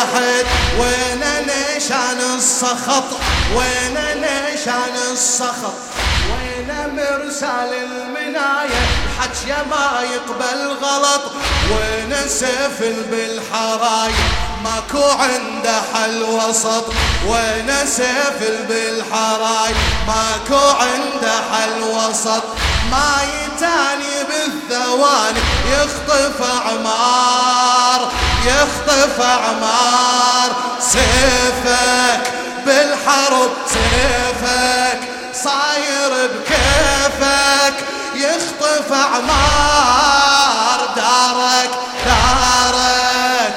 حد وين نشان السخط؟ وين نشان السخط؟ وين مرسال المناية؟ الحكي ما يقبل غلط. وين سفل بالحراي ماكو عنده حل وسط. وين سفل بالحراي ماكو عنده حل وسط. ما يتاني بالثواني يخطف اعمار يخطف أعمار. سيفك بالحرب سيفك صاير بكيفك. يخطف أعمار. دارك دارك.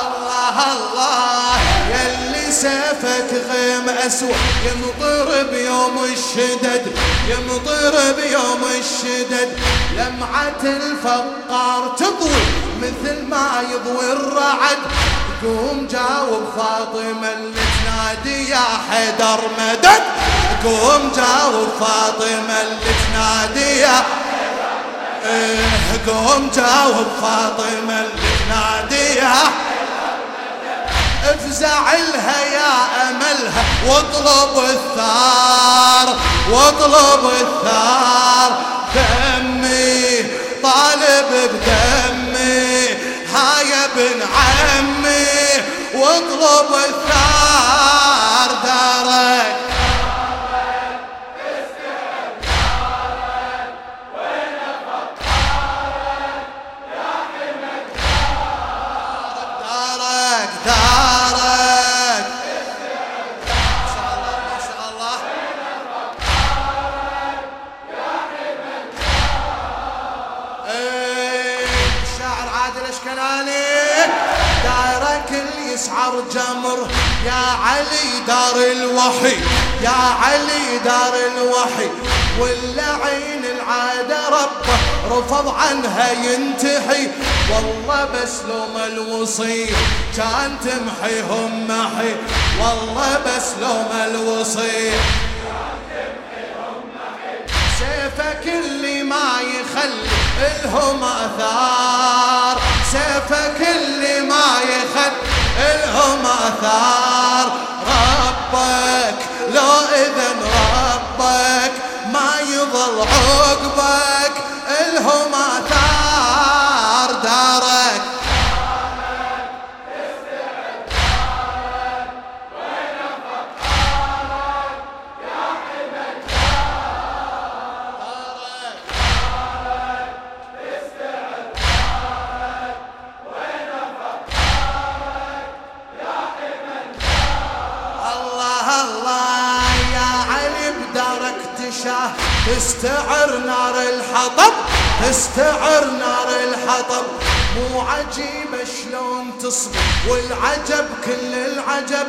الله الله. سيفك غيم أسود يمطر بيوم الشدد يمطر بيوم الشدد. لمعة الفقار تضوي مثل ما يضوي الرعد. قوم جاوب فاطمة اللي تنادي يا حيدر مدد. قوم جاوب فاطمة اللي تنادي يا إيه قوم جاوب فاطمة اللي تنادي يا افزع لها يا أملها واطلب الثار واطلب الثار. دمي طالب بدمي هاي ابن عمي واطلب الثار. دارك عادل اشكناني دارك اللي يسعر جمر. يا علي دار الوحي يا علي دار الوحي. واللعين العادة ربه رفض عنها ينتحي والله بس لو ما الوصي كان تمحيهم محي. والله بس لو ما الوصي. سيفك اللي ما يخلي الهم آثار. سيفك اللي ما يخلي إلهم آثار. تشاه تستعر نار الحطب تستعر نار الحطب. مو عجيبة شلون تصبر والعجب كل العجب.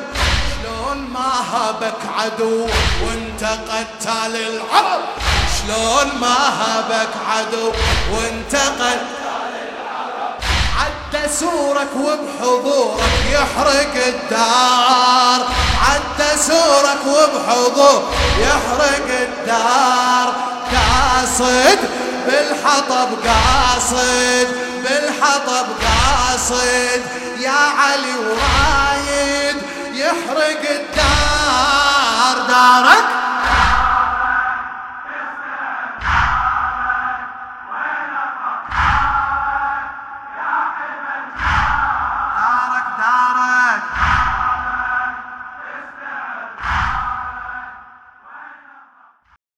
شلون ما هابك عدو وانت قتال العرب؟ شلون ما هابك عدو وانت قتال عدى سورك وبحضورك يحرق الدار. حتى سورك وبحضور يحرق الدار. قاصد بالحطب قاصد بالحطب قاصد يا علي ورايد يحرق الدار.